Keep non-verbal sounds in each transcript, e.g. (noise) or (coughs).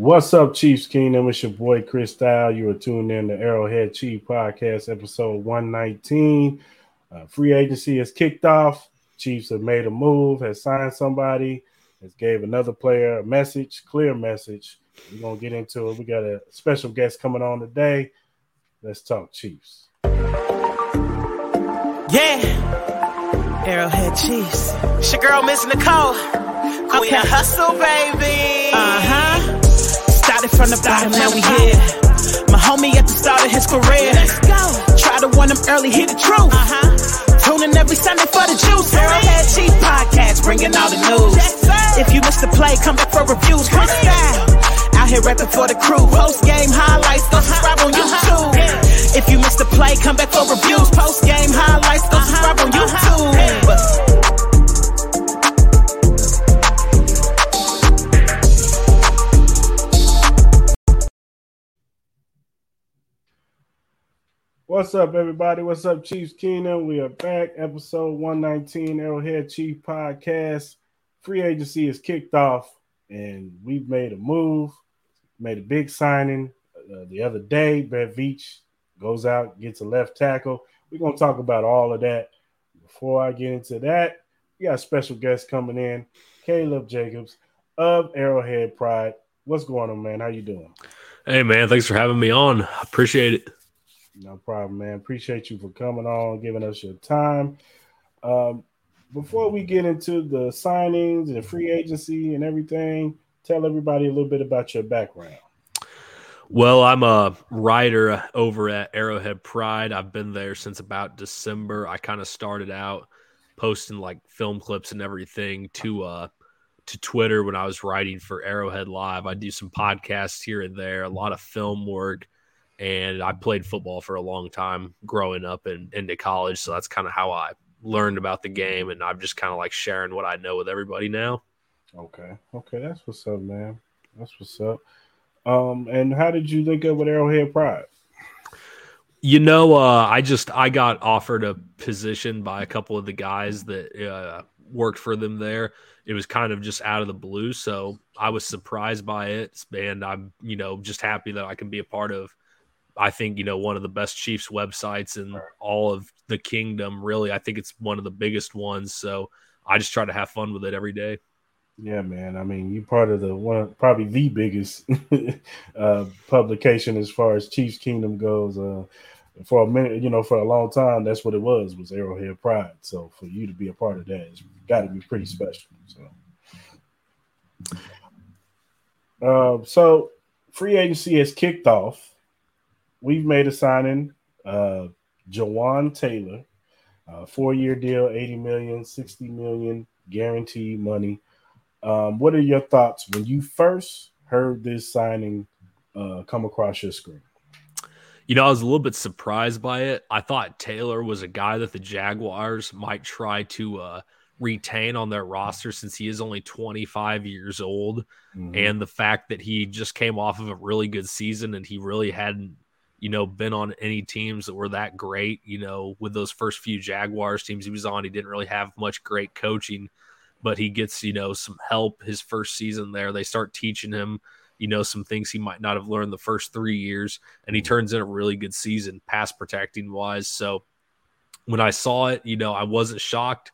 What's up, Chiefs Kingdom? It's your boy Chris Style. You are tuned in to Arrowhead Chief Podcast, episode 119. Uh, free agency has kicked off. Chiefs have made a move, has signed somebody, has gave another player a message, clear message. We're gonna get into it. We got a special guest coming on today. Let's talk Chiefs. Yeah, Arrowhead Chiefs. It's your girl, Miss Nicole. Queen okay. of Hustle, baby. Uh huh. Started from the bottom, now we here. My homie at the start of his career. Let's go. Try to warn him early, hear the truth. Uh huh. Tuning every Sunday for the juice. Arrowhead Chief podcast, bringing all the news. If you missed the play, come back for reviews. Chris Style. Out here rapping for the crew. Post game highlights, go uh-huh. subscribe on uh-huh. YouTube. If you missed the play, come back for reviews, post game highlights, go uh-huh. subscribe on YouTube. What's up, everybody? What's up, Chiefs Kingdom? We are back, episode 119, Arrowhead Chief Podcast. Free agency is kicked off, and we've made a move, made a big signing uh, the other day. Brett Veach goes out, gets a left tackle. We're going to talk about all of that. Before I get into that, we got a special guest coming in, Caleb James of Arrowhead Pride. What's going on, man? How you doing? Hey, man. Thanks for having me on. Appreciate it. No problem, man. Appreciate you for coming on, giving us your time. Um, before we get into the signings and the free agency and everything, tell everybody a little bit about your background. Well, I'm a writer over at Arrowhead Pride. I've been there since about December. I kind of started out posting like film clips and everything to uh to Twitter when I was writing for Arrowhead Live. I do some podcasts here and there, a lot of film work, and I played football for a long time growing up and into college. So that's kind of how I learned about the game, and I'm just kind of like sharing what I know with everybody now. Okay, okay, that's what's up, man. That's what's up. Um, and how did you link up with Arrowhead Pride? You know, uh, I just I got offered a position by a couple of the guys that uh, worked for them there. It was kind of just out of the blue, so I was surprised by it, and I'm you know just happy that I can be a part of. I think you know one of the best Chiefs websites in all of the kingdom. Really, I think it's one of the biggest ones. So I just try to have fun with it every day. Yeah, man. I mean, you're part of the one, probably the biggest (laughs) uh, publication as far as Chiefs Kingdom goes. Uh, for a minute, you know, for a long time, that's what it was was Arrowhead Pride. So for you to be a part of that, it's got to be pretty special. So, uh, so free agency has kicked off. We've made a signing, uh, Jawaan Taylor, uh, four year deal, 80 million, 60 million guaranteed money. Um, what are your thoughts when you first heard this signing uh, come across your screen? You know, I was a little bit surprised by it. I thought Taylor was a guy that the Jaguars might try to uh, retain on their roster since he is only 25 years old. Mm-hmm. And the fact that he just came off of a really good season and he really hadn't, you know, been on any teams that were that great. You know, with those first few Jaguars teams he was on, he didn't really have much great coaching but he gets you know some help his first season there. They start teaching him you know some things he might not have learned the first three years, and he mm. turns in a really good season pass protecting wise. So when I saw it, you know I wasn't shocked.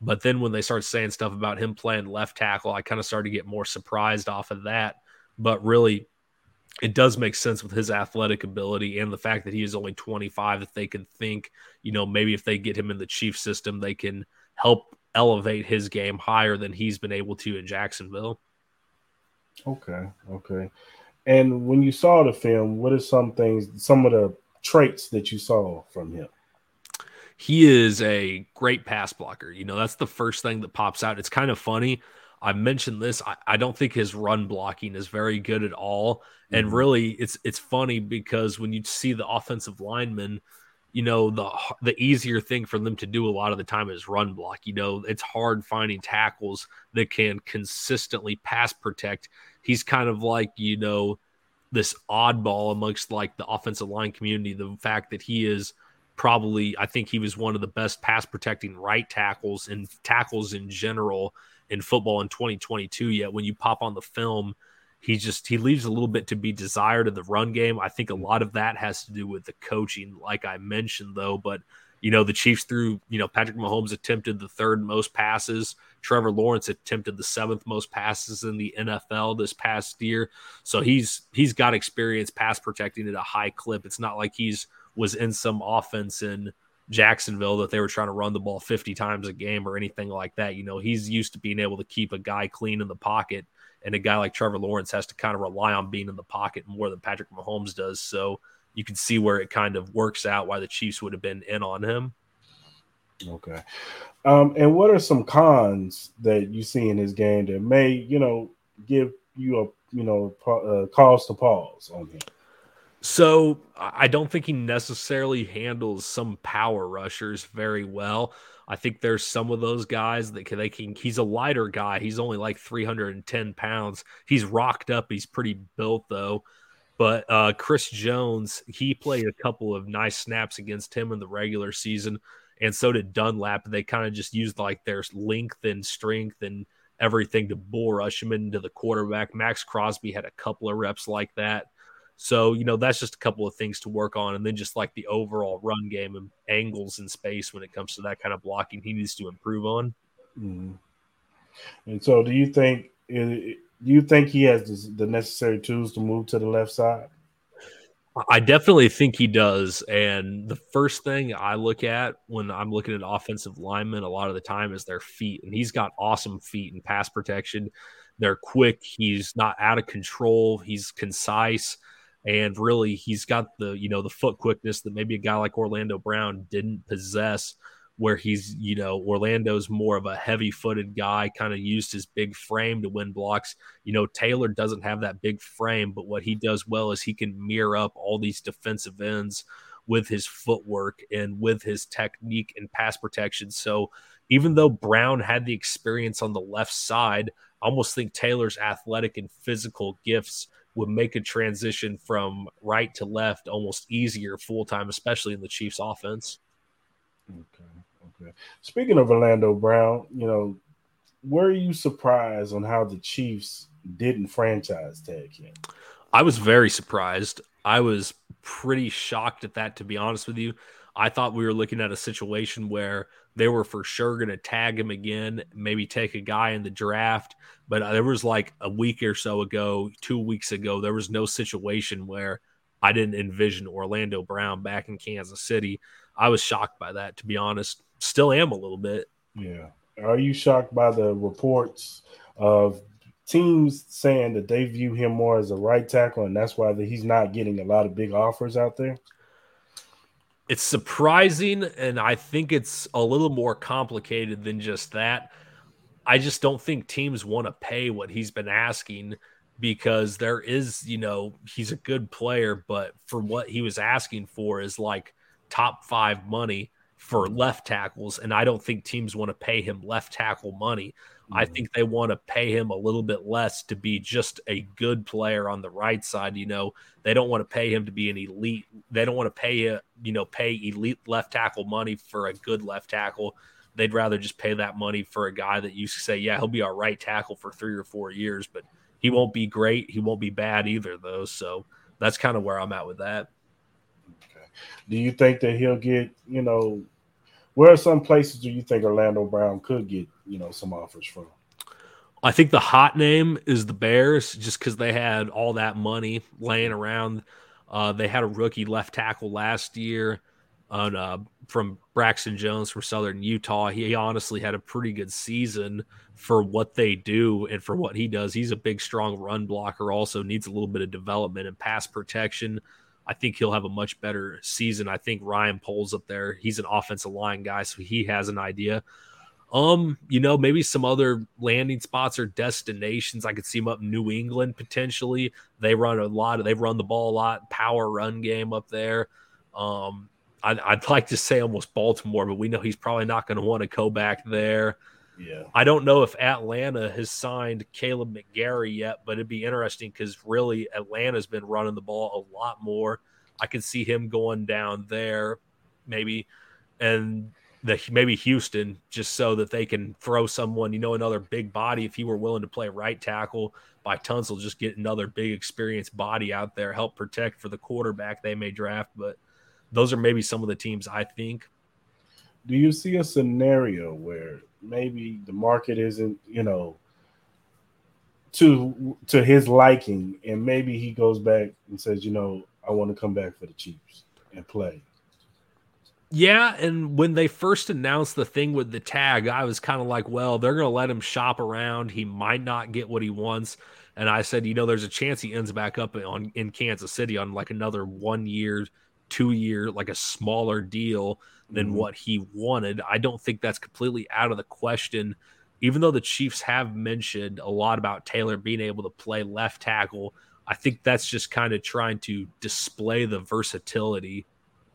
But then when they start saying stuff about him playing left tackle, I kind of started to get more surprised off of that. But really, it does make sense with his athletic ability and the fact that he is only 25 that they can think, you know, maybe if they get him in the chief system, they can help elevate his game higher than he's been able to in Jacksonville. Okay, okay. And when you saw the film, what are some things, some of the traits that you saw from him? He is a great pass blocker. You know, that's the first thing that pops out. It's kind of funny. I mentioned this. I, I don't think his run blocking is very good at all. And mm-hmm. really, it's it's funny because when you see the offensive linemen, – you know the the easier thing for them to do a lot of the time is run block. You know, it's hard finding tackles that can consistently pass protect. He's kind of like, you know, this oddball amongst like the offensive line community. The fact that he is probably I think he was one of the best pass protecting right tackles and tackles in general in football in 2022 yet when you pop on the film he just he leaves a little bit to be desired in the run game. I think a mm-hmm. lot of that has to do with the coaching, like I mentioned, though. But you know, the Chiefs threw, you know, Patrick Mahomes attempted the third most passes. Trevor Lawrence attempted the seventh most passes in the NFL this past year. So he's he's got experience pass protecting at a high clip. It's not like he's was in some offense in Jacksonville that they were trying to run the ball 50 times a game or anything like that. You know, he's used to being able to keep a guy clean in the pocket. And a guy like Trevor Lawrence has to kind of rely on being in the pocket more than Patrick Mahomes does. So you can see where it kind of works out why the Chiefs would have been in on him. Okay. Um, and what are some cons that you see in his game that may, you know, give you a, you know, uh, cause to pause on him? So I don't think he necessarily handles some power rushers very well. I think there's some of those guys that can, they can. He's a lighter guy. He's only like 310 pounds. He's rocked up. He's pretty built though. But uh, Chris Jones, he played a couple of nice snaps against him in the regular season, and so did Dunlap. They kind of just used like their length and strength and everything to bull rush him into the quarterback. Maxx Crosby had a couple of reps like that. So, you know, that's just a couple of things to work on. And then just like the overall run game and angles in space when it comes to that kind of blocking, he needs to improve on. Mm-hmm. And so, do you think, do you think he has the necessary tools to move to the left side? I definitely think he does. And the first thing I look at when I'm looking at offensive linemen a lot of the time is their feet. And he's got awesome feet and pass protection. They're quick. He's not out of control. He's concise and really he's got the you know the foot quickness that maybe a guy like Orlando Brown didn't possess where he's you know Orlando's more of a heavy footed guy kind of used his big frame to win blocks. You know Taylor doesn't have that big frame but what he does well is he can mirror up all these defensive ends with his footwork and with his technique and pass protection. So even though Brown had the experience on the left side I almost think Taylor's athletic and physical gifts would make a transition from right to left almost easier full time, especially in the Chiefs offense. Okay. Okay. Speaking of Orlando Brown, you know, were you surprised on how the Chiefs didn't franchise tag him? I was very surprised. I was pretty shocked at that, to be honest with you. I thought we were looking at a situation where they were for sure going to tag him again, maybe take a guy in the draft. But there was like a week or so ago, two weeks ago, there was no situation where I didn't envision Orlando Brown back in Kansas City. I was shocked by that, to be honest. Still am a little bit. Yeah. Are you shocked by the reports of teams saying that they view him more as a right tackle and that's why he's not getting a lot of big offers out there? It's surprising and i think it's a little more complicated than just that. I just don't think teams want to pay what he's been asking because there is you know he's a good player but for what he was asking for is like top five money for left tackles and i don't think teams want to pay him left tackle money I mm-hmm. think they want to pay him a little bit less to be just a good player on the right side. You know, they don't want to pay him to be an elite. They don't want to pay you know pay elite left tackle money for a good left tackle. They'd rather just pay that money for a guy that you say, yeah, he'll be our right tackle for three or four years, but he won't be great. He won't be bad either, though. So that's kind of where I'm at with that. Okay. Do you think that he'll get you know where are some places do you think Orlando Brown could get, you know, some offers from? I think the hot name is the Bears, just because they had all that money laying around. Uh, they had a rookie left tackle last year on uh, from Braxton Jones from Southern Utah. He honestly had a pretty good season for what they do and for what he does. He's a big, strong run blocker. Also needs a little bit of development and pass protection. I think he'll have a much better season. I think Ryan Poles up there. He's an offensive line guy, so he has an idea. Um, you know, maybe some other landing spots or destinations. I could see him up New England potentially. They run a lot. Of, they run the ball a lot. Power run game up there. Um, I'd, I'd like to say almost Baltimore, but we know he's probably not going to want to go back there. Yeah. I don't know if Atlanta has signed Kaleb McGary yet, but it'd be interesting because really Atlanta's been running the ball a lot more. I could see him going down there, maybe. And the maybe Houston just so that they can throw someone, you know, another big body. If he were willing to play right tackle by Tunsil, just get another big experienced body out there, help protect for the quarterback they may draft. But those are maybe some of the teams I think. Do you see a scenario where maybe the market isn't, you know, to to his liking, and maybe he goes back and says, you know, I want to come back for the Chiefs and play. Yeah, and when they first announced the thing with the tag, I was kind of like, well, they're going to let him shop around. He might not get what he wants. And I said, you know, there's a chance he ends back up on in Kansas City on like another one year, two year, like a smaller deal than mm-hmm. what he wanted. I don't think that's completely out of the question. Even though the Chiefs have mentioned a lot about Taylor being able to play left tackle, I think that's just kind of trying to display the versatility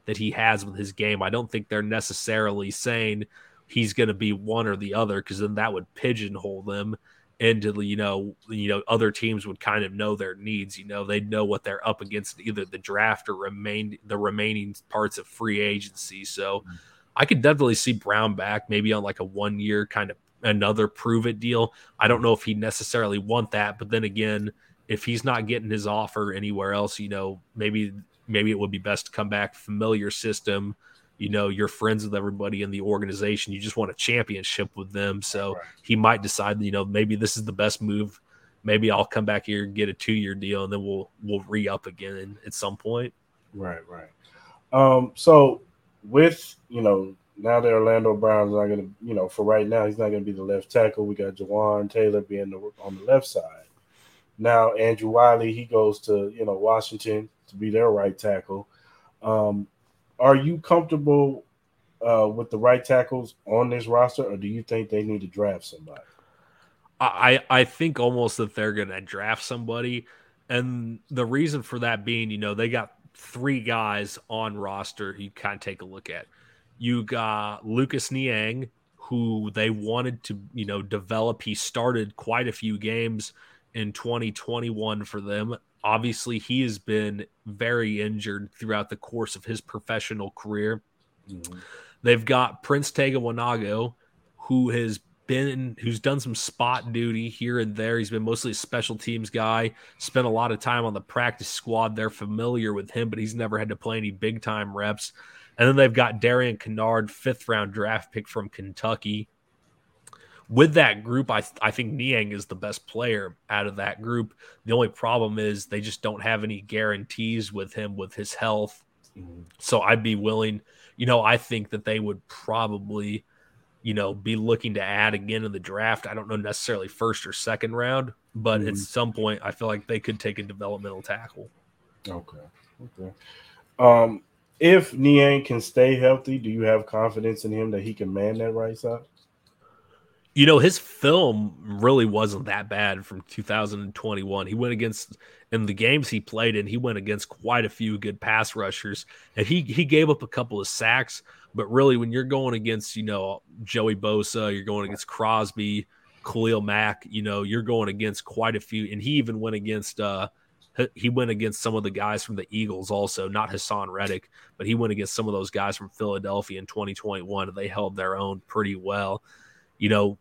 that he has with his game. I don't think they're necessarily saying he's going to be one or the other because then that would pigeonhole them into you know you know other teams would kind of know their needs. You know they'd know what they're up against either the draft or remain the remaining parts of free agency. So mm-hmm. I could definitely see Brown back maybe on like a one year kind of another prove it deal. I don't know if he necessarily want that, but then again, if he's not getting his offer anywhere else, you know maybe maybe it would be best to come back familiar system you know you're friends with everybody in the organization you just want a championship with them so right. he might decide you know maybe this is the best move maybe i'll come back here and get a two year deal and then we'll we'll re-up again at some point right right um so with you know now that Orlando Brown's not going to, you know, for right now, he's not going to be the left tackle. We got Jawaan Taylor being the, on the left side. Now Andrew Wiley he goes to you know Washington to be their right tackle. Um, are you comfortable uh, with the right tackles on this roster, or do you think they need to draft somebody? I I think almost that they're going to draft somebody, and the reason for that being, you know, they got three guys on roster. You kind of take a look at. You got Lucas Niang, who they wanted to, you know, develop. He started quite a few games in 2021 for them obviously he has been very injured throughout the course of his professional career. Mm-hmm. They've got Prince Tega Wanogho, who has been who's done some spot duty here and there. He's been mostly a special teams guy, spent a lot of time on the practice squad. They're familiar with him, but he's never had to play any big time reps. And then they've got Darian Kinnard, fifth round draft pick from Kentucky with that group, I I think Niang is the best player out of that group. The only problem is they just don't have any guarantees with him with his health. Mm-hmm. So I'd be willing, you know, I think that they would probably, you know, be looking to add again in the draft. I don't know necessarily first or second round, but mm-hmm. at some point I feel like they could take a developmental tackle. Okay. Okay. Um if Niang can stay healthy, do you have confidence in him that he can man that right side? You know, his film really wasn't that bad from 2021. He went against in the games he played in, he went against quite a few good pass rushers. And he he gave up a couple of sacks, but really when you're going against, you know, Joey Bosa, you're going against Crosby, Khalil Mack, you know, you're going against quite a few and he even went against uh he went against some of the guys from the Eagles also, not Haason Reddick, but he went against some of those guys from Philadelphia in 2021 and they held their own pretty well. You know,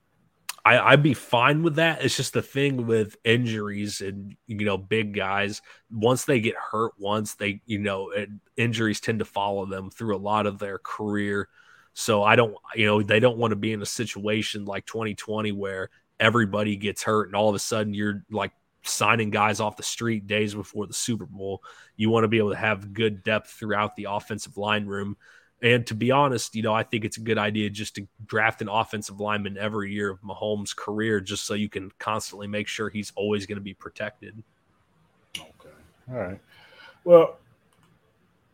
I, would be fine with that. It's just the thing with injuries and you know big guys. Once they get hurt, once they you know injuries tend to follow them through a lot of their career. So I don't you know they don't want to be in a situation like 2020 where everybody gets hurt and all of a sudden you're like signing guys off the street days before the Super Bowl. You want to be able to have good depth throughout the offensive line room. And to be honest, you know, I think it's a good idea just to draft an offensive lineman every year of Mahomes' career, just so you can constantly make sure he's always going to be protected. Okay. All right. Well,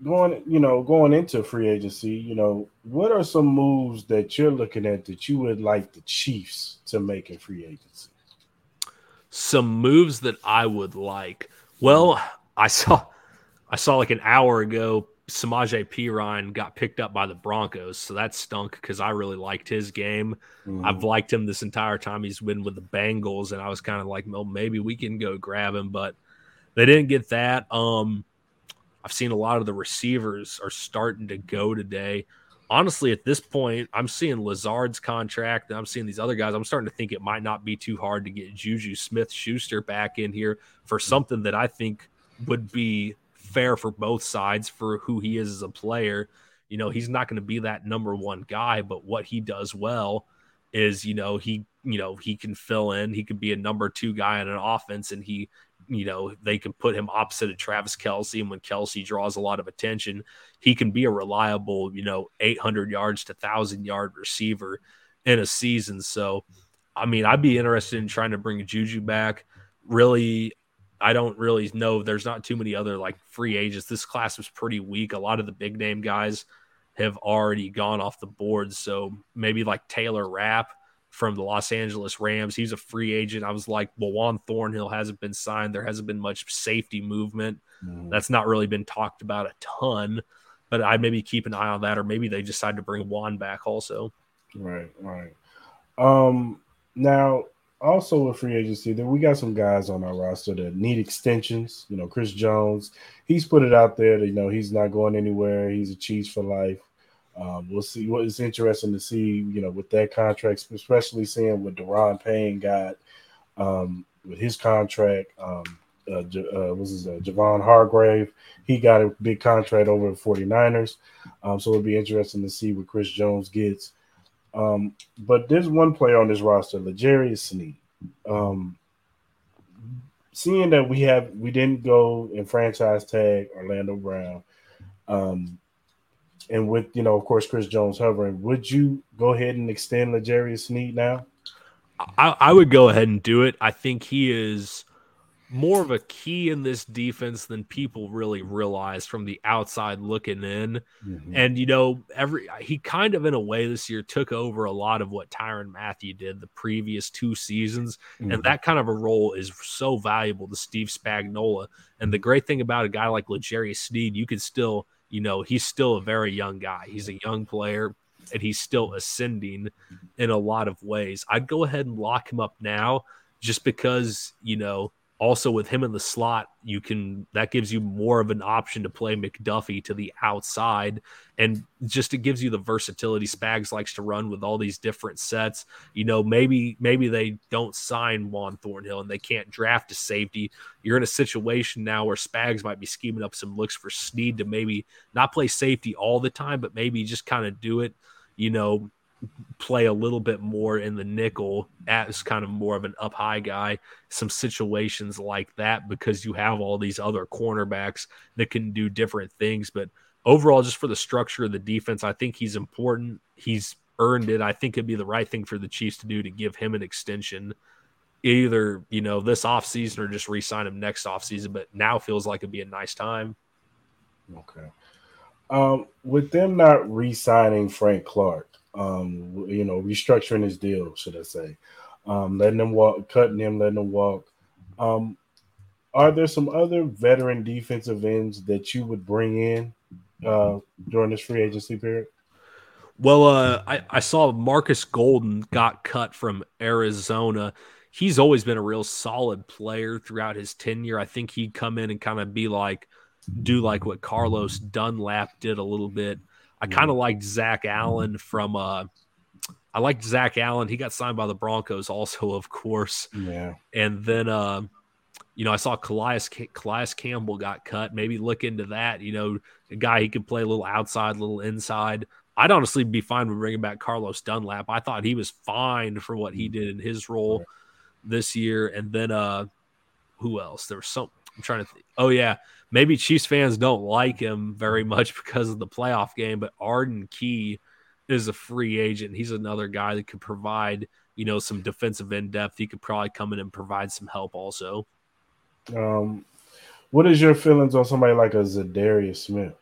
going, you know, going into free agency, you know, what are some moves that you're looking at that you would like the Chiefs to make in free agency? Some moves that I would like. Well, I saw I saw like an hour ago Samaje Perine got picked up by the Broncos, so that stunk because I really liked his game. Mm. I've liked him this entire time he's been with the Bengals, and I was kind of like, well, maybe we can go grab him, but they didn't get that. Um, I've seen a lot of the receivers are starting to go today. honestly, at this point, I'm seeing Lazard's contract and I'm seeing these other guys. I'm starting to think it might not be too hard to get Juju Smith Schuster back in here for something that I think would be fair for both sides for who he is as a player. You know, he's not going to be that number one guy, but what he does well is, you know, he, you know, he can fill in. He could be a number two guy in an offense, and he you know, they can put him opposite of Travis Kelce. And when Kelce draws a lot of attention, he can be a reliable, you know, 800 yards to 1,000 yard receiver in a season. So, I mean, I'd be interested in trying to bring Juju back. Really, I don't really know. There's not too many other like free agents. This class was pretty weak. A lot of the big name guys have already gone off the board. So maybe like Taylor Rapp from the Los Angeles Rams. He's a free agent. I was like, well, Juan Thornhill hasn't been signed. There hasn't been much safety movement. Mm. That's not really been talked about a ton, but I maybe keep an eye on that, or maybe they decide to bring Juan back also. Right, right. Um, now, also with free agency, that we got some guys on our roster that need extensions. You know, Chris Jones, he's put it out there that you know he's not going anywhere. He's a cheese for life. Um, we'll see what is interesting to see, you know, with that contract, especially seeing what Daron Payne got um, with his contract. Um, uh, uh, was uh, Javon Hargrave? He got a big contract over the 49ers. Um, so it'll be interesting to see what Chris Jones gets. Um, but there's one player on this roster, L'Jarius Sneed. Um, seeing that we have we didn't go and franchise tag Orlando Brown, um, and with you know, of course, Chris Jones hovering, would you go ahead and extend L'Jarius Sneed now? I, I would go ahead and do it. I think he is more of a key in this defense than people really realize from the outside looking in. Mm-hmm. And you know, every he kind of in a way this year took over a lot of what Tyrann Mathieu did the previous two seasons. Mm-hmm. And that kind of a role is so valuable to Steve Spagnuolo. And the great thing about a guy like L'Jarius Sneed, you could still you know, he's still a very young guy. He's a young player and he's still ascending in a lot of ways. I'd go ahead and lock him up now just because, you know, also with him in the slot you can that gives you more of an option to play mcduffie to the outside. And just it gives you the versatility spags likes to run with all these different sets. You know maybe maybe they don't sign juan thornhill and they can't draft a safety. You're in a situation now where spags might be scheming up some looks for sneed to maybe not play safety all the time but maybe just kind of do it you know play a little bit more in the nickel as kind of more of an up high guy, some situations like that because you have all these other cornerbacks that can do different things. But overall, just for the structure of the defense, I think he's important. He's earned it. I think it'd be the right thing for the Chiefs to do to give him an extension. Either, you know, this offseason or just re sign him next offseason, but now feels like it'd be a nice time. Okay. Um, with them not re signing Frank Clark, um, you know, restructuring his deal, should I say, um, letting him walk, cutting him, letting him walk. Um, are there some other veteran defensive ends that you would bring in uh, during this free agency period? Well, uh, I, I saw Marcus Golden got cut from Arizona. He's always been a real solid player throughout his tenure. I think he'd come in and kind of be like, do like what Carlos Dunlap did a little bit I kind of liked Zach Allen from uh I liked Zach Allen. He got signed by the Broncos also, of course. Yeah. And then uh, you know, I saw Calais, Calais Campbell got cut. Maybe look into that. You know, a guy he could play a little outside, a little inside. I'd honestly be fine with bringing back Carlos Dunlap. I thought he was fine for what he mm. did in his role this year. And then uh who else? There was some I'm trying to think. Oh yeah, maybe Chiefs fans don't like him very much (laughs) because of the playoff game, but Arden Key is a free agent. He's another guy that could provide, you know, some defensive in depth. He could probably come in and provide some help also. Um, what is your feelings on somebody like a Za'Darius Smith?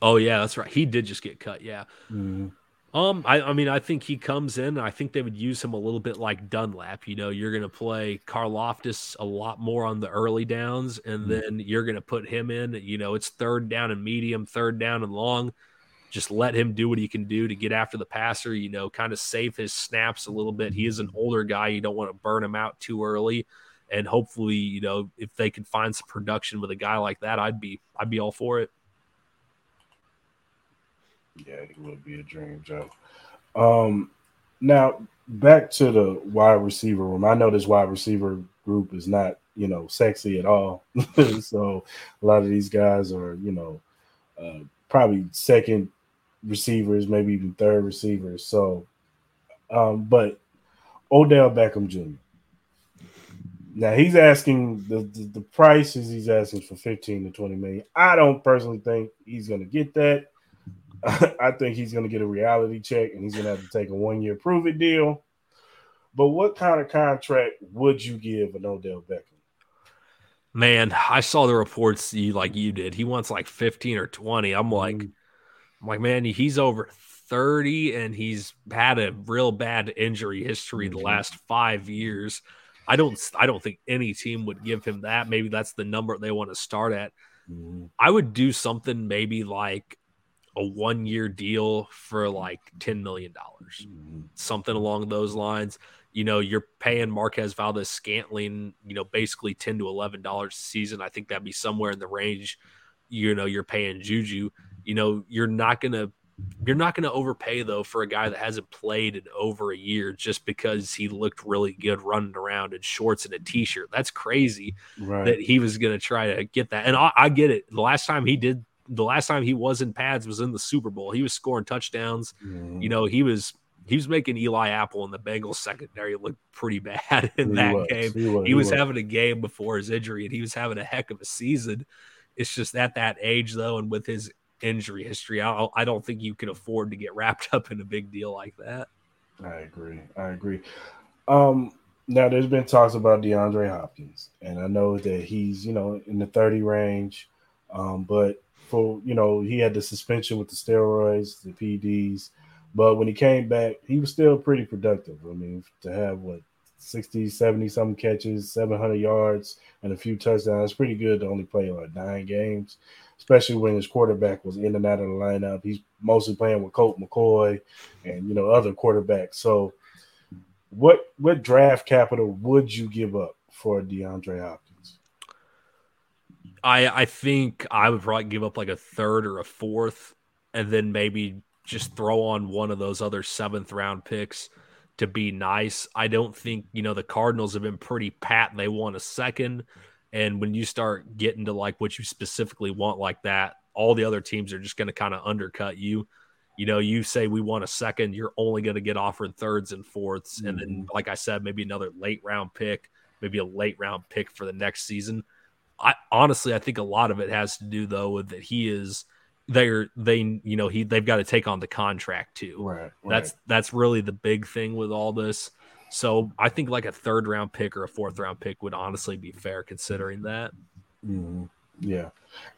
Oh yeah, that's right. He did just get cut. Yeah. Mm-hmm. Um, I, I mean, I think he comes in. I think they would use him a little bit like Dunlap. You know, you're going to play Karlaftis a lot more on the early downs, and mm-hmm. then you're going to put him in. You know, it's third down and medium, third down and long. Just let him do what he can do to get after the passer. You know, kind of save his snaps a little bit. He is an older guy. You don't want to burn him out too early. And hopefully, you know, if they can find some production with a guy like that, I'd be I'd be all for it. Yeah, it would be a dream, Joe. Um, now back to the wide receiver room. I know this wide receiver group is not, you know, sexy at all. (laughs) so a lot of these guys are, you know, uh, probably second receivers, maybe even third receivers. So, um, but Odell Beckham Jr. Now he's asking the, the, the prices he's asking for 15 to 20 million. I don't personally think he's gonna get that. (laughs) I think he's gonna get a reality check and he's gonna have to take a one year prove it deal. But what kind of contract would you give an Odell Beckham? Man, I saw the reports you like you did. He wants like 15 or 20. I'm like, mm-hmm. I'm like, man, he's over 30 and he's had a real bad injury history the mm-hmm. last five years. I don't I don't think any team would give him that. Maybe that's the number they want to start at. Mm-hmm. I would do something maybe like a one year deal for like $10 million, mm-hmm. something along those lines. You know, you're paying Marquez Valdes Scantling, you know, basically 10 to $11 a season. I think that'd be somewhere in the range, you know, you're paying Juju. You know, you're not going to you're not going to overpay though for a guy that hasn't played in over a year just because he looked really good running around in shorts and a t-shirt. That's crazy right. that he was going to try to get that. And I, I, get it. The last time he did, the last time he was in pads was in the Super Bowl. He was scoring touchdowns. Mm. You know, he was he was making Eli Apple and the Bengals secondary look pretty bad (laughs) in he that was. game. He was, he was having a game before his injury, and he was having a heck of a season. It's just at that age though, and with his injury history. I, I don't think you can afford to get wrapped (laughs) up in a big deal like that. I agree. I agree. Um, now there's been talks about DeAndre Hopkins, and I know that he's you know in the 30 range, um, but for you know he had the suspension with the steroids, the PDs, but when he came back, he was still pretty productive. I mean, to have what 60, 70 some catches, 700 yards, and a few touchdowns, pretty good to only play like nine games especially when his quarterback was in and out of the lineup. He's mostly playing with Colt McCoy and you know other quarterbacks. So, what what draft capital would you give up for DeAndre Hopkins? I I think I would probably give up like a third or a fourth, and then maybe just throw on one of those other seventh round picks to be nice. I don't think you know the Cardinals have been pretty pat. They want a second. And when you start getting to like what you specifically want like that, all the other teams are just going to kind of undercut you. You know, you say we want a second, you're only going to get offered thirds and fourths. Mm-hmm. And then, mm-hmm. like I said, maybe another late round pick, maybe a late round pick for the next season. I honestly, I think a lot of it has to do though with that he is they're they you know he they've got to take on the contract too. Right, right. That's that's really the big thing with all this. So I think like a third round pick or a fourth round pick would honestly be fair considering that. Mm-hmm. Yeah.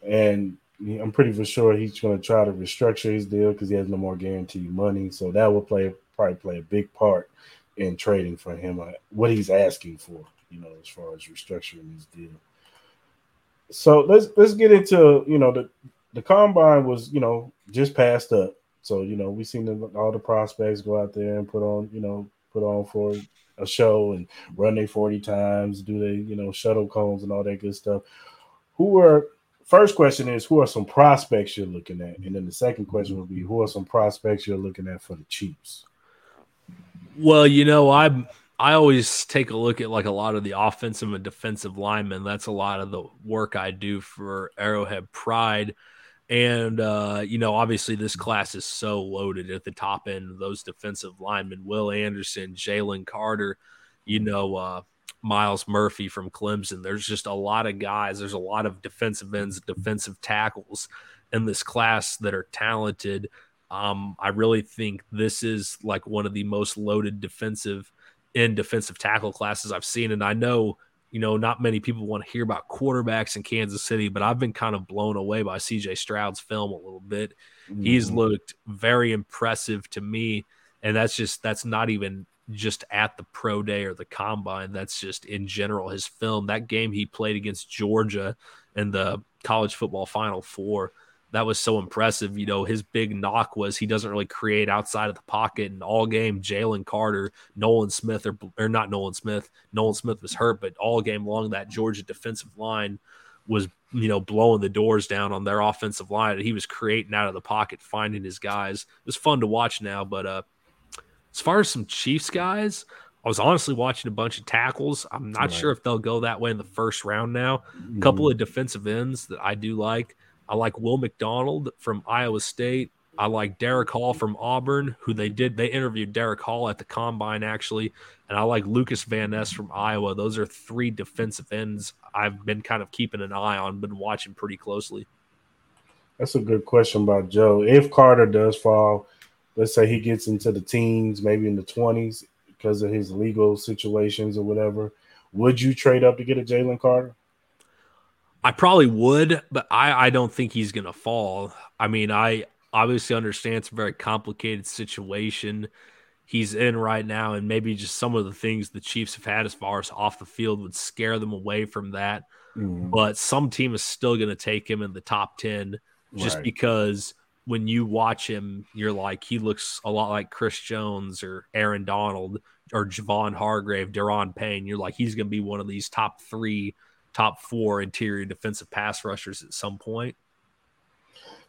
And I'm pretty for sure he's going to try to restructure his deal because he has no more guaranteed money. So that will play probably play a big part in trading for him, uh, what he's asking for, you know, as far as restructuring his deal. So let's let's get into you know the the combine was you know just passed up. So you know we seen the, all the prospects go out there and put on you know put on for a show and run their 40 times, do they, you know, shuttle cones and all that good stuff. Who are first question is who are some prospects you're looking at? And then the second question would be who are some prospects you're looking at for the Chiefs? Well, you know, I I always take a look at like a lot of the offensive and defensive linemen. That's a lot of the work I do for Arrowhead Pride. And uh, you know, obviously, this class is so loaded at the top end. Those defensive linemen: Will Anderson, Jalen Carter, you know, uh, Myles Murphy from Clemson. There's just a lot of guys. There's a lot of defensive ends, defensive tackles in this class that are talented. Um, I really think this is like one of the most loaded defensive in defensive tackle classes I've seen. And I know you know, not many people want to hear about quarterbacks in Kansas City, but I've been kind of blown away by CJ Stroud's film a little bit. Mm-hmm. He's looked very impressive to me. And that's just, that's not even just at the pro day or the combine. That's just in general his film. That game he played against Georgia in the college football final four that was so impressive. You know, his big knock was he doesn't really create outside of the pocket. And all game, Jalen Carter, Nolan Smith, or, or not Nolan Smith, Nolan Smith was hurt, but all game long, that Georgia defensive line was you know blowing the doors down on their offensive line he was creating out of the pocket finding his guys it was fun to watch now but uh as far as some chiefs guys i was honestly watching a bunch of tackles i'm not right. sure if they'll go that way in the first round now mm-hmm. a couple of defensive ends that i do like i like will mcdonald from iowa state I like Derick Hall from Auburn, who they did they interviewed Derick Hall at the combine actually, and I like Lucas Van Ness from Iowa. Those are three defensive ends I've been kind of keeping an eye on, been watching pretty closely. That's a good question about Joe. If Carter does fall, let's say he gets into the teens, maybe in the twenties, because of his legal situations or whatever, would you trade up to get a Jalen Carter? I probably would, but I, I don't think he's gonna fall. I mean, I obviously understand it's a very complicated situation he's in right now, and maybe just some of the things the Chiefs have had as far as off the field would scare them away from that. Mm. But some team is still going to take him in the top 10 just right. because when you watch him, you're like, he looks a lot like Chris Jones or Aaron Donald or Javon Hargrave, Daron Payne. You're like, he's going to be one of these top three, top four interior defensive pass rushers at some point.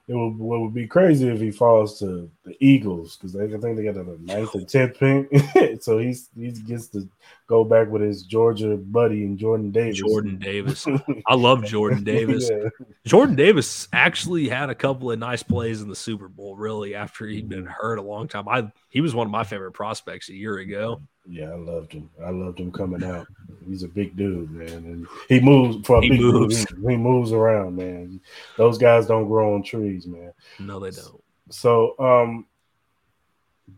It would what would be crazy if he falls to the Eagles because I think they got the ninth or tenth pick, (laughs) so he's he gets to go back with his Georgia buddy and Jordan Davis. Jordan Davis, (laughs) I love Jordan Davis. yeah. Jordan Davis actually had a couple of nice plays in the Super Bowl. Really, after he'd been hurt a long time, I he was one of my favorite prospects a year ago. Yeah, I loved him. I loved him coming out. He's a big dude, man, and he moves for a he big moves. dude. He, he, moves around, man. Those guys don't grow on trees, man. No, they don't. So, um,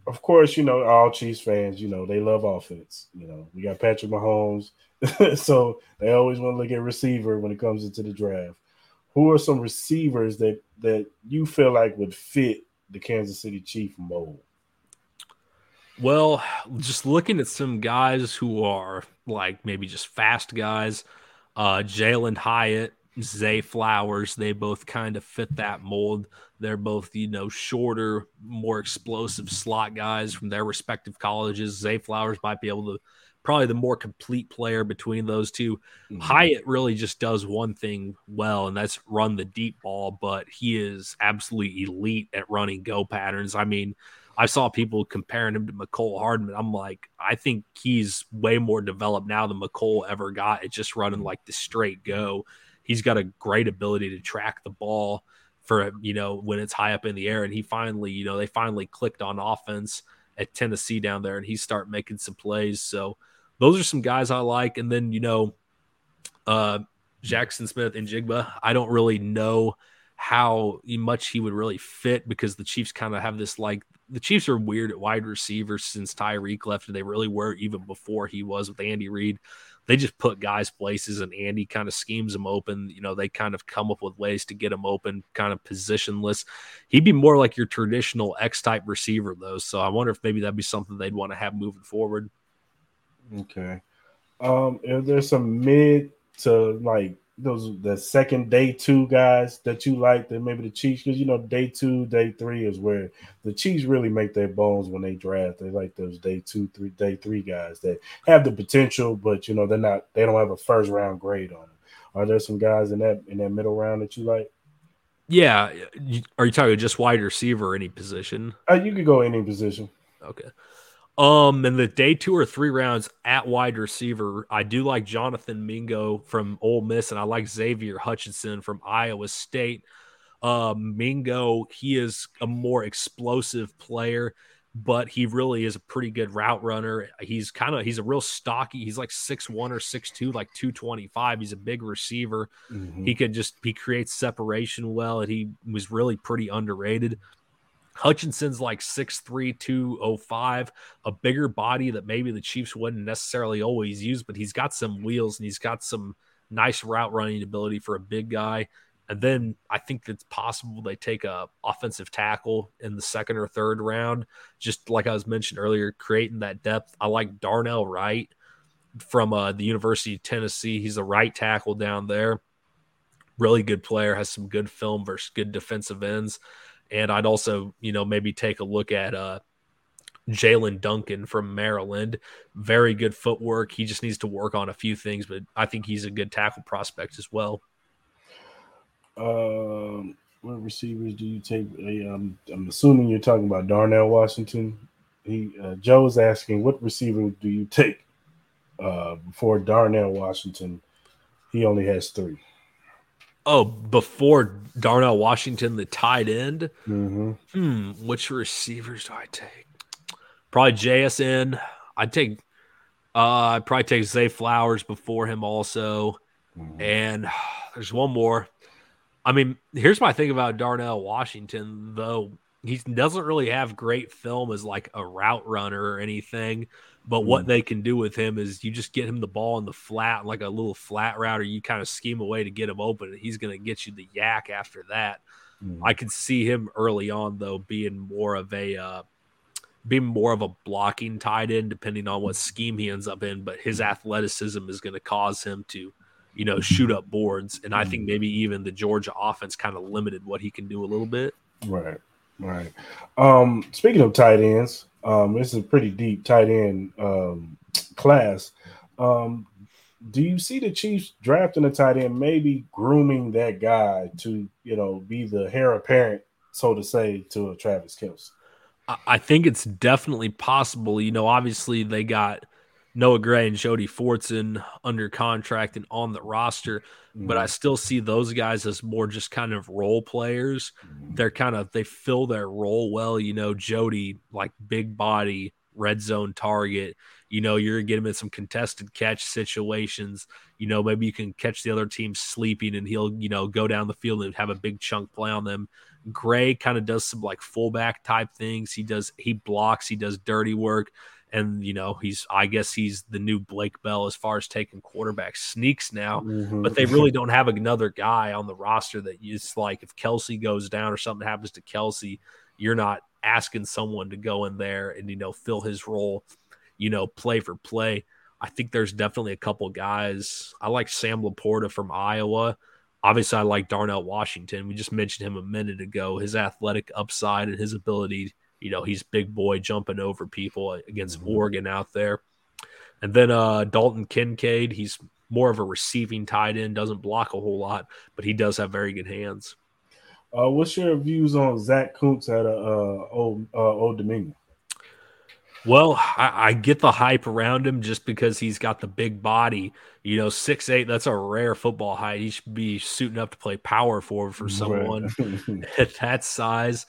of course, you know all Chiefs fans. You know they love offense. You know we got Patrick Mahomes, (laughs) so they always want to look at receiver when it comes into the draft. Who are some receivers that that you feel like would fit the Kansas City Chief mold? Well, just looking at some guys who are like maybe just fast guys, uh, Jalin Hyatt, Zay Flowers, they both kind of fit that mold. They're both, you know, shorter, more explosive slot guys from their respective colleges. Zay Flowers might be able to probably the more complete player between those 2 mm-hmm. Hyatt really just does one thing well, and that's run the deep ball, but he is absolutely elite at running go patterns. I mean, I saw people comparing him to Mecole Hardman. I'm like, I think he's way more developed now than Mecole ever got at just running like the straight go. He's got a great ability to track the ball for you know when it's high up in the air, and he finally, you know, they finally clicked on offense at Tennessee down there, and he start making some plays. So those are some guys I like, and then you know, uh, Jaxon Smith-Njigba. I don't really know how much he would really fit because the Chiefs kind of have this like the Chiefs are weird at wide receivers since Tyreek left, and they really were even before he was with Andy Reid. They just put guys places, and Andy kind of schemes them open. You know, they kind of come up with ways to get them open, kind of positionless. He'd be more like your traditional X type receiver, though. So I wonder if maybe that'd be something they'd want to have moving forward. Okay. Um, if there's some mid to like those the second day two guys that you like that maybe the Chiefs because you know day two day three is where the Chiefs really make their bones when they draft. They like those day two three day three guys that have the potential, but you know they're not they don't have a first round grade on them. Are there some guys in that in that middle round that you like? Yeah, are you talking just wide receiver any position? Uh, you could go any position. Okay. Um, in the day two or three rounds at wide receiver, I do like Jonathan Mingo from Ole Miss, and I like Xavier Hutchinson from Iowa State. Uh, Mingo, he is a more explosive player, but he really is a pretty good route runner. He's kind of he's a real stocky. He's like six one or six two, like two twenty five. He's a big receiver. Mm-hmm. He could just he creates separation well, and he was really pretty underrated. Hutchinson's like 6'3, 205, a bigger body that maybe the Chiefs wouldn't necessarily always use, but he's got some wheels and he's got some nice route running ability for a big guy. And then I think it's possible they take a offensive tackle in the second or third round. Just like I was mentioned earlier, creating that depth. I like Darnell Wright from uh, the University of Tennessee. He's a right tackle down there. Really good player, has some good film versus good defensive ends. And I'd also, you know, maybe take a look at uh, Jaelyn Duncan from Maryland. Very good footwork. He just needs to work on a few things, but I think he's a good tackle prospect as well. Um, what receivers do you take? I'm, I'm assuming you're talking about Darnell Washington. He uh, Joe is asking, what receiver do you take uh, before Darnell Washington? He only has three. Oh, before Darnell Washington, the tight end. Mm-hmm. Hmm, which receivers do I take? Probably JSN. I'd take. Uh, I'd probably take Zay Flowers before him also, mm-hmm. and (sighs) there's one more. I mean, here's my thing about Darnell Washington, though. He doesn't really have great film as like a route runner or anything. But what mm. they can do with him is you just get him the ball in the flat, like a little flat route, or you kind of scheme a way to get him open, and he's going to get you the YAC after that. Mm. I could see him early on though being more of a uh, being more of a blocking tight end, depending on what scheme he ends up in. But his athleticism is going to cause him to you know, shoot up boards. And I think maybe even the Georgia offense kind of limited what he can do a little bit. Right. Right. Um, speaking of tight ends, um, this is a pretty deep tight end um, class. Um, do you see the Chiefs drafting a tight end, maybe grooming that guy to, you know, be the heir apparent, so to say, to a Travis Kelce? I think it's definitely possible. You know, obviously they got Noah Gray and Jody Fortson under contract and on the roster, mm-hmm. but I mm-hmm. still see those guys as more just kind of role players. Mm-hmm. They're kind of they fill their role well. You know, Jody like big body, red zone target. You know, you're gonna get him in some contested catch situations. You know, maybe you can catch the other team sleeping and he'll, you know, go down the field and have a big chunk play on them. Gray kind of does some like fullback type things. He does he blocks, he does dirty work and you know he's I guess he's the new Blake Bell as far as taking quarterback sneaks now. Mm-hmm. But they really don't have another guy on the roster that is like if Kelce goes down or something happens to Kelce you're not asking someone to go in there and you know fill his role, you know, play for play. I think there's definitely a couple guys. I like Sam LaPorta from Iowa. Obviously, I like Darnell Washington. We just mentioned him a minute ago. His athletic upside and his ability you know, he's big boy jumping over people against mm-hmm. Out there. And then uh, Dalton Kincaid, he's more of a receiving tight end, doesn't block a whole lot, but he does have very good hands. Uh, what's your views on Zach Kuntz at uh, Old uh, Old Dominion? Well, I, I, get the hype around him just because he's got the big body. You know, six eight. That's a rare football height. He should be suiting up to play power forward for someone right. (laughs) (laughs) at that size.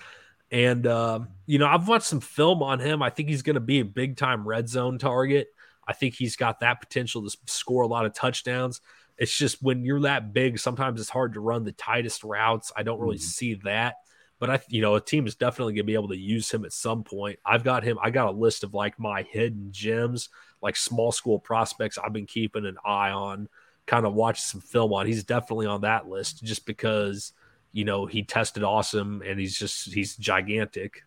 And uh, you know, I've watched some film on him. I think he's going to be a big time red zone target. I think he's got that potential to score a lot of touchdowns. It's just when you're that big, sometimes it's hard to run the tightest routes. I don't really mm-hmm. see that. But I, you know, a team is definitely going to be able to use him at some point. I've got him. I got a list of like my hidden gems, like small school prospects I've been keeping an eye on, kind of watch some film on. He's definitely on that list just because you know, he tested awesome and he's just he's gigantic.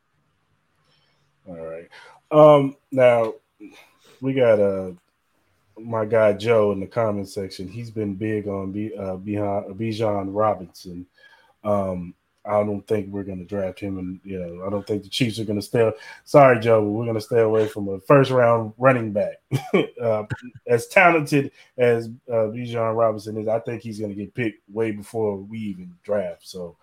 All right. Um now we got uh my guy Joe in the comment section. He's been big on B, uh, Bijan Robinson. Um, I don't think we're going to draft him, and you know, I don't think the Chiefs are going to stay. Sorry, Joe, but we're going to stay away from a first round running back. (laughs) uh, as talented as uh, Bijan Robinson is, I think he's going to get picked way before we even draft. So,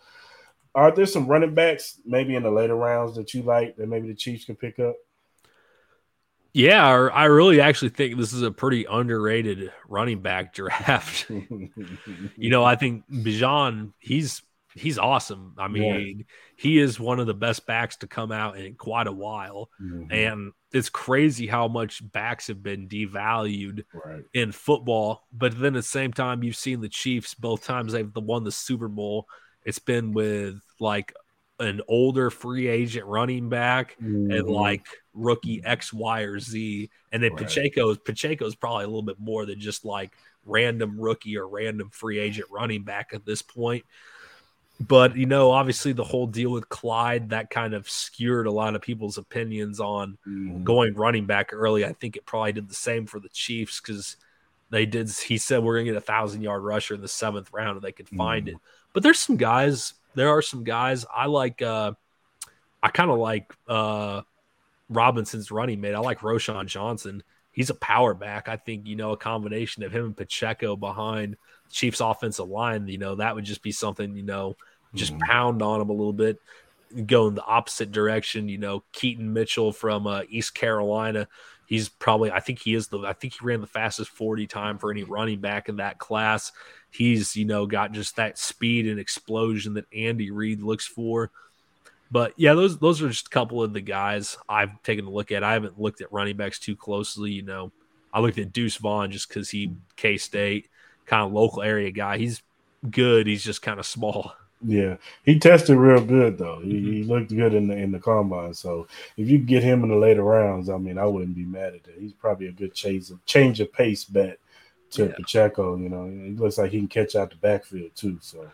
are there some running backs maybe in the later rounds that you like that maybe the Chiefs can pick up? Yeah, I really actually think this is a pretty underrated running back draft. (laughs) you know, I think Bijan, he's he's awesome. I mean, yeah. he is one of the best backs to come out in quite a while. Mm-hmm. And it's crazy how much backs have been devalued right. in football. But then at the same time, you've seen the Chiefs both times they've won the Super Bowl. It's been with like an older free agent running back mm-hmm. and like rookie X, Y, or Z. And then right. Pacheco Pacheco's probably a little bit more than just like random rookie or random free agent running back at this point. But you know, obviously the whole deal with Clyde that kind of skewered a lot of people's opinions on mm-hmm. going running back early. I think it probably did the same for the Chiefs because they did. He said we're gonna get a thousand yard rusher in the seventh round and they could find mm-hmm. it. But there's some guys. There are some guys I like. uh I kind of like uh Robinson's running mate. I like Roschon Johnson. he's a power back. I think, you know, a combination of him and Pacheco behind Chiefs offensive line, you know, that would just be something, you know, just mm-hmm. pound on him a little bit, go in the opposite direction. You know, Keaton Mitchell from uh, East Carolina, he's probably, I think he is the, I think he ran the fastest 40 time for any running back in that class. He's, you know, got just that speed and explosion that Andy Reid looks for. But yeah, those those are just a couple of the guys I've taken a look at. I haven't looked at running backs too closely. You know, I looked at Deuce Vaughn just because he K State kind of local area guy. He's good. He's just kind of small. Yeah, he tested real good though. He, mm-hmm. he, looked good in the in the combine. So if you get him in the later rounds, I mean, I wouldn't be mad at that. He's probably a good change of change of pace bet to yeah. Pacheco. You know, he looks like he can catch out the backfield too. So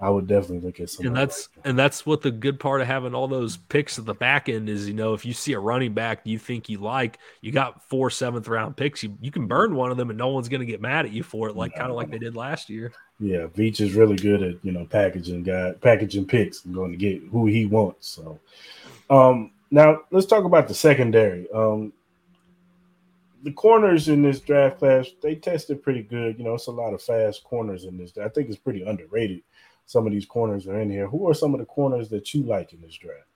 I would definitely look at some. And that's like that. and that's what the good part of having all those picks at the back end is. You know, if you see a running back you think you like, you got four seventh round picks. You you can burn one of them, and no one's going to get mad at you for it, like no. kind of like they did last year. Yeah, Veach is really good at you know packaging guy packaging picks and going to get who he wants. So, um, now let's talk about the secondary. Um, the corners in this draft class they tested pretty good. You know, it's a lot of fast corners in this. I think it's pretty underrated. Some of these corners are in here. Who are some of the corners that you like in this draft?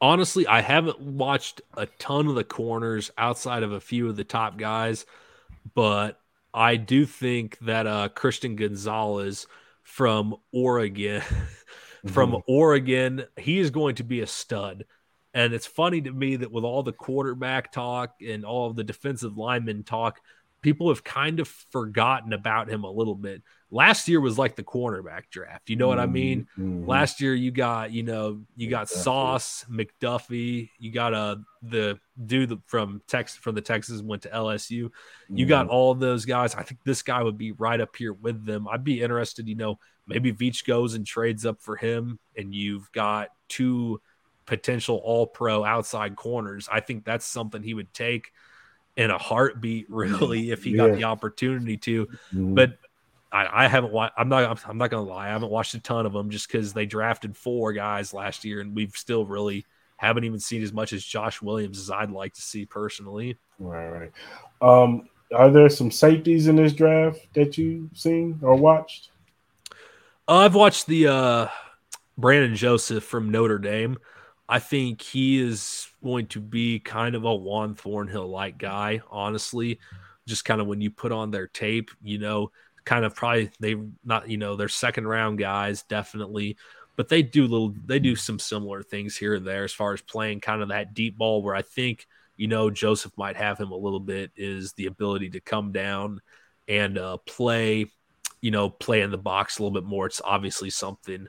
Honestly, I haven't watched a ton of the corners outside of a few of the top guys, but I do think that uh, Christian Gonzalez from Oregon, (laughs) from mm-hmm. Oregon, he is going to be a stud. And it's funny to me that with all the quarterback talk and all the defensive lineman talk, people have kind of forgotten about him a little bit. Last year was like the cornerback draft. You know what I mean? Mm-hmm. Last year you got, you know, you got McDuffie. Sauce, McDuffie, you got uh the dude from Texas from the Texas went to LSU. You mm-hmm. got all those guys. I think this guy would be right up here with them. I'd be interested, you know, maybe Veach goes and trades up for him and you've got two potential all pro outside corners. I think that's something he would take in a heartbeat, (laughs) really, if he yeah. got the opportunity to. Mm-hmm. But I, I haven't watched. I'm not. I'm not gonna lie. I haven't watched a ton of them just because they drafted four guys last year, and we've still really haven't even seen as much as Josh Williams as I'd like to see personally. Right, right. Um, are there some safeties in this draft that you've seen or watched? Uh, I've watched the uh, Brandon Joseph from Notre Dame. I think he is going to be kind of a Juan Thornhill like guy, honestly. Just kind of when you put on their tape, you know, kind of probably they not, you know, they're second round guys, definitely, but they do little, they do some similar things here and there as far as playing kind of that deep ball where I think, you know, Joseph might have him a little bit is the ability to come down and uh, play, you know, play in the box a little bit more. It's obviously something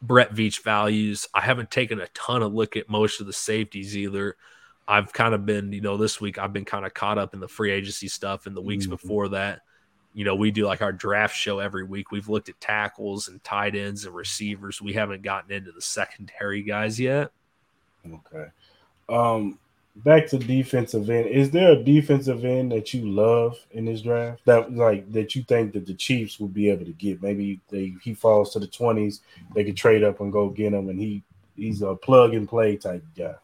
Brett Veach values. I haven't taken a ton of look at most of the safeties either. I've kind of been, you know, this week I've been kind of caught up in the free agency stuff and the weeks mm-hmm. before that. You know, we do like our draft show every week. We've looked at tackles and tight ends and receivers. We haven't gotten into the secondary guys yet. Okay. Um, back to defensive end. Is there a defensive end that you love in this draft that like that you think that the Chiefs will be able to get? Maybe they he falls to the twenties, they could trade up and go get him, and he he's a plug and play type guy.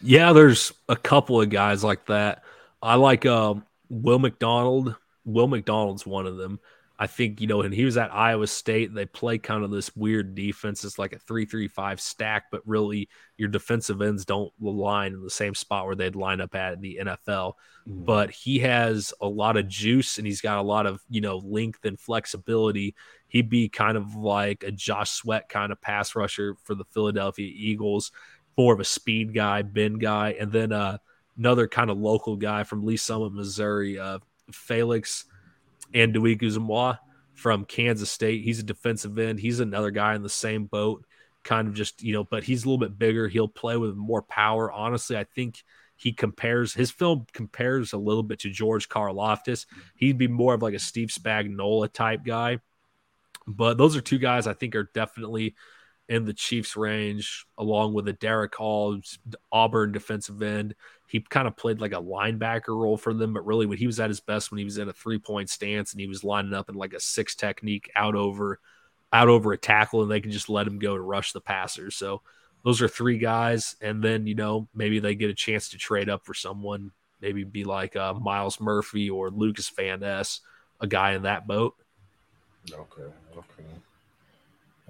Yeah, there's a couple of guys like that. I like uh, Will McDonald. Will McDonald's one of them. I think, you know, and he was at Iowa State, they play kind of this weird defense. It's like a 3 3 5 stack, but really your defensive ends don't line in the same spot where they'd line up at in the NFL. Mm. But he has a lot of juice and he's got a lot of, you know, length and flexibility. He'd be kind of like a Josh Sweat kind of pass rusher for the Philadelphia Eagles, more of a speed guy, bend guy. And then uh, another kind of local guy from Lee Summit, Missouri, uh, Felix and Anudike-Uzomah from Kansas State. He's a defensive end. He's another guy in the same boat, kind of just, you know, but he's a little bit bigger. He'll play with more power. Honestly, I think he compares his film compares a little bit to George Karlaftis. He'd be more of like a Steve Spagnuolo type guy. But those are two guys I think are definitely in the Chiefs range, along with a Derick Hall, Auburn defensive end. He kind of played like a linebacker role for them, but really when he was at his best, when he was in a three point stance and he was lining up in like a six technique out over out over a tackle, and they can just let him go to rush the passers. So those are three guys, and then you know maybe they get a chance to trade up for someone maybe be like uh, Myles Murphy or Lucas Van Ness, a guy in that boat. Okay, okay.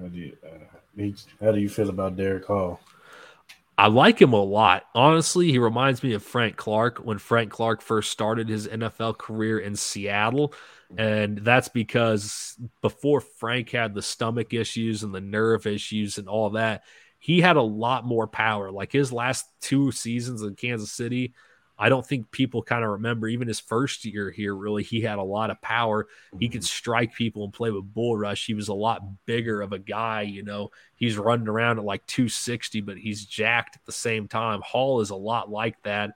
How do you uh, how do you feel about Derick Hall? I like him a lot. Honestly, he reminds me of Frank Clark when Frank Clark first started his NFL career in Seattle. And that's because before Frank had the stomach issues and the nerve issues and all that, he had a lot more power. Like his last two seasons in Kansas City, I don't think people kind of remember even his first year here. Really, he had a lot of power. He could mm-hmm. strike people and play with bull rush. He was a lot bigger of a guy. You know, he's running around at like 260, but he's jacked at the same time. Hall is a lot like that.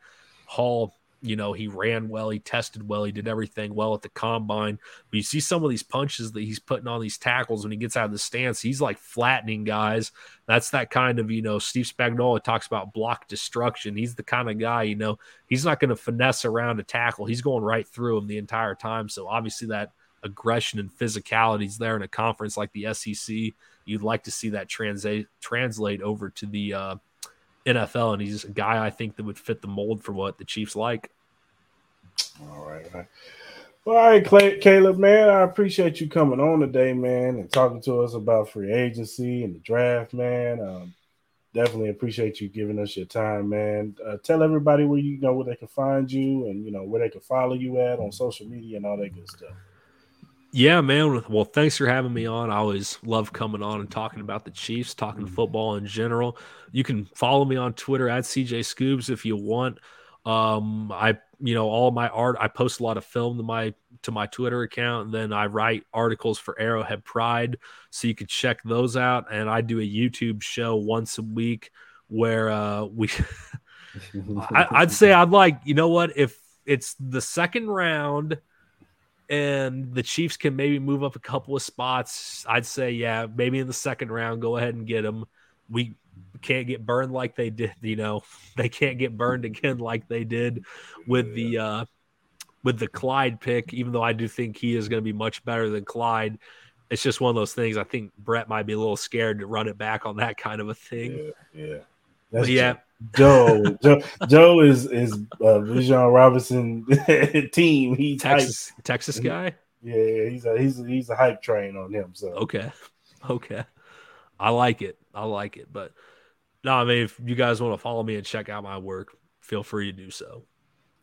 Hall you know, he ran well, he tested well, he did everything well at the combine. But you see some of these punches that he's putting on these tackles when he gets out of the stance, he's like flattening guys. That's that kind of, you know, Steve Spagnuolo talks about block destruction. He's the kind of guy, you know, he's not going to finesse around a tackle. He's going right through him the entire time. So obviously that aggression and physicality is there in a conference like the SEC. You'd like to see that translate translate over to the uh, NFL, and he's a guy I think that would fit the mold for what the Chiefs like. All right. All right. Well, all right, Clay, Caleb, man, I appreciate you coming on today, man, and talking to us about free agency and the draft, man. Um, definitely appreciate you giving us your time, man. Uh, tell everybody where you, you know where they can find you, and you know where they can follow you at on social media and all that good stuff. Yeah, man. Well, thanks for having me on. I always love coming on and talking about the Chiefs, talking mm-hmm. football in general. You can follow me on Twitter at CJ Scoobs if you want. Um, I, you know, all my art, I post a lot of film to my to my Twitter account, and then I write articles for Arrowhead Pride, so you can check those out. And I do a YouTube show once a week where uh, we, (laughs) I, I'd say I'd like, you know what, if it's the second round and the Chiefs can maybe move up a couple of spots, I'd say, yeah, maybe in the second round, go ahead and get them. We can't get burned like they did, you know, (laughs) they can't get burned again like they did with the uh with the Clyde pick, even though I do think he is going to be much better than Clyde. It's just one of those things. I think Brett might be a little scared to run it back on that kind of a thing. Yeah, yeah. That's yeah. Joe, Joe, Joe is is uh, Bijan Robinson (laughs) team. He Texas. Texas guy. Yeah, he's a he's a, he's a hype train on him. So okay, okay, I like it. I like it. But no, I mean, if you guys want to follow me and check out my work, feel free to do so.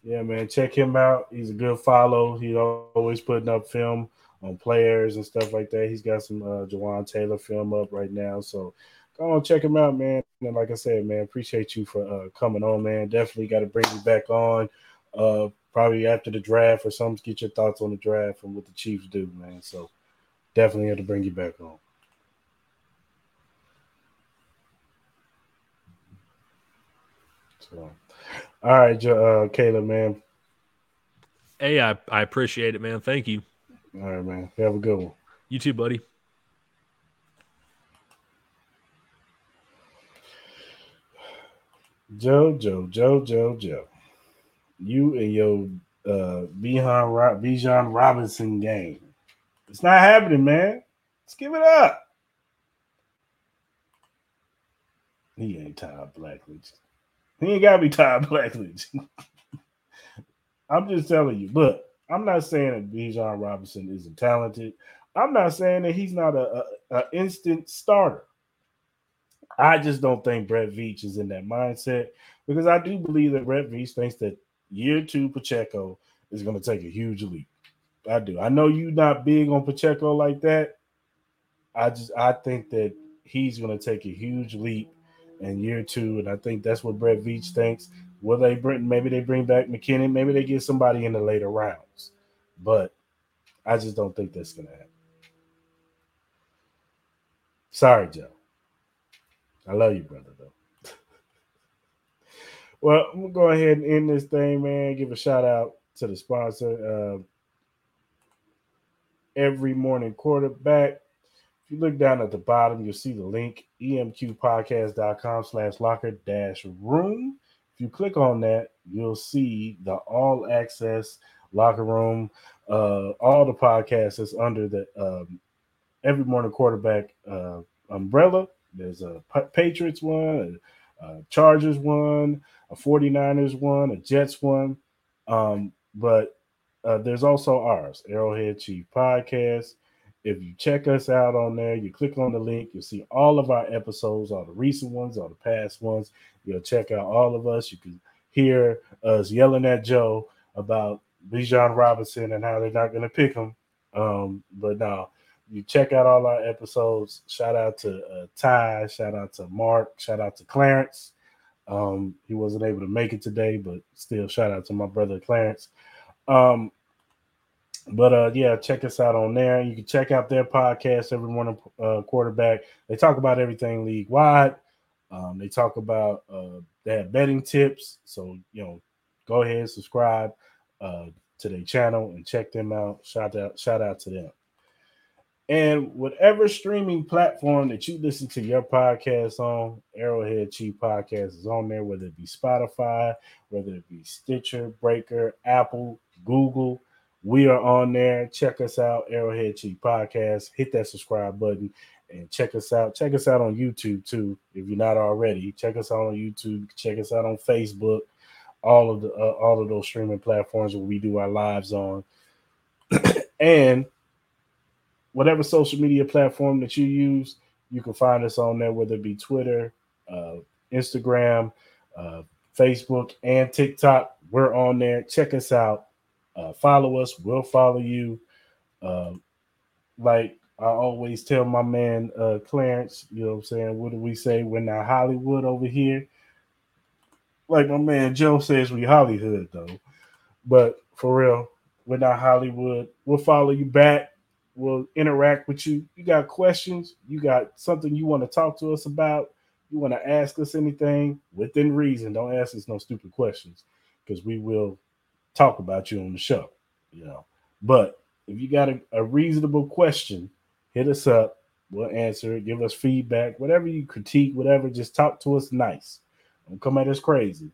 Yeah, man, check him out. He's a good follow. He's always putting up film on players and stuff like that. He's got some uh, Jawaan Taylor film up right now, so go on check him out, man. And like I said, man, appreciate you for uh, coming on, man. Definitely got to bring you back on. Uh, probably after the draft or something. Get your thoughts on the draft and what the Chiefs do, man. So definitely have to bring you back on. So, all right, uh, Caleb, man. Hey, I, I appreciate it, man. Thank you. All right, man. Have a good one. You too, buddy. Joe, Joe, Joe, Joe, Joe. You and your uh Bijan, Bijan Robinson game. It's not happening, man. Let's give it up. He ain't Todd Blackledge. He ain't gotta be (laughs) Todd Blackledge. (laughs) I'm just telling you. Look, I'm not saying that Bijan Robinson isn't talented. I'm not saying that he's not a, a, a instant starter. I just don't think Brett Veach is in that mindset because I do believe that Brett Veach thinks that year two Pacheco is going to take a huge leap. I do. I know you're not big on Pacheco like that. I just I think that he's going to take a huge leap in year two, and I think that's what Brett Veach thinks. Will they bring? Maybe they bring back McKinnon. Maybe they get somebody in the later rounds, but I just don't think that's going to happen. Sorry, Joe. I love you, brother, though. (laughs) well, I'm gonna go ahead and end this thing, man. Give a shout out to the sponsor. Uh, every morning quarterback. If you look down at the bottom, you'll see the link emqpodcast.com slash locker dash room. If you click on that, you'll see the all access locker room. Uh, all the podcasts is under the um, every morning quarterback uh, umbrella. There's a Patriots one, a Chargers one, a 49ers one, a Jets one. Um, but uh, there's also ours, Arrowhead Chief Podcast. If you check us out on there, you click on the link, you'll see all of our episodes, all the recent ones, all the past ones. You'll check out all of us. You can hear us yelling at Joe about Bijan Robinson and how they're not going to pick him. Um, but now you check out all our episodes. Shout out to uh, Ty, shout out to Mark, shout out to Clarence. Um, he wasn't able to make it today, but still shout out to my brother Clarence. Um, but uh, yeah, check us out on there. You can check out their podcast, Every Morning uh, Quarterback. They talk about everything league wide. Um, they talk about uh, they have betting tips. So you know, go ahead, subscribe uh, to their channel and check them out. Shout out, shout out to them. And whatever streaming platform that you listen to your podcast on, Arrowhead Chief Podcast is on there, whether it be Spotify, whether it be Stitcher, Breaker, Apple, Google. We are on there. Check us out, Arrowhead Chief Podcast. Hit that subscribe button and check us out. Check us out on YouTube too, if you're not already. Check us out on YouTube. Check us out on Facebook. All of the uh, all of those streaming platforms where we do our lives on. (coughs) and whatever social media platform that you use, you can find us on there, whether it be Twitter, uh, Instagram, uh, Facebook, and TikTok. We're on there. Check us out. Uh, follow us. We'll follow you. Uh, like I always tell my man uh, Clarence, you know what I'm saying? What do we say? We're not Hollywood over here. Like my man Joe says, we Hollywood though. But for real, we're not Hollywood. We'll follow you back will interact with you. You got questions, you got something you want to talk to us about, you want to ask us anything within reason. Don't ask us no stupid questions because we will talk about you on the show, you know. But if you got a, a reasonable question, hit us up. We'll answer it. Give us feedback, whatever you critique, whatever. Just talk to us nice. Don't come at us crazy.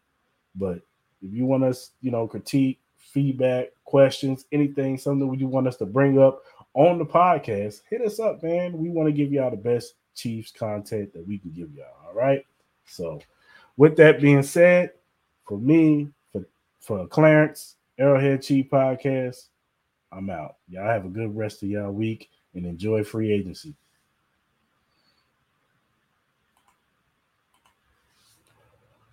But if you want us, you know, critique, feedback, questions, anything, something you want us to bring up on the podcast, hit us up, man. We want to give y'all the best Chiefs content that we can give y'all. All right. So, with that being said, for me, for for Clarence, Arrowhead Chief Podcast, I'm out. Y'all have a good rest of y'all week and enjoy free agency.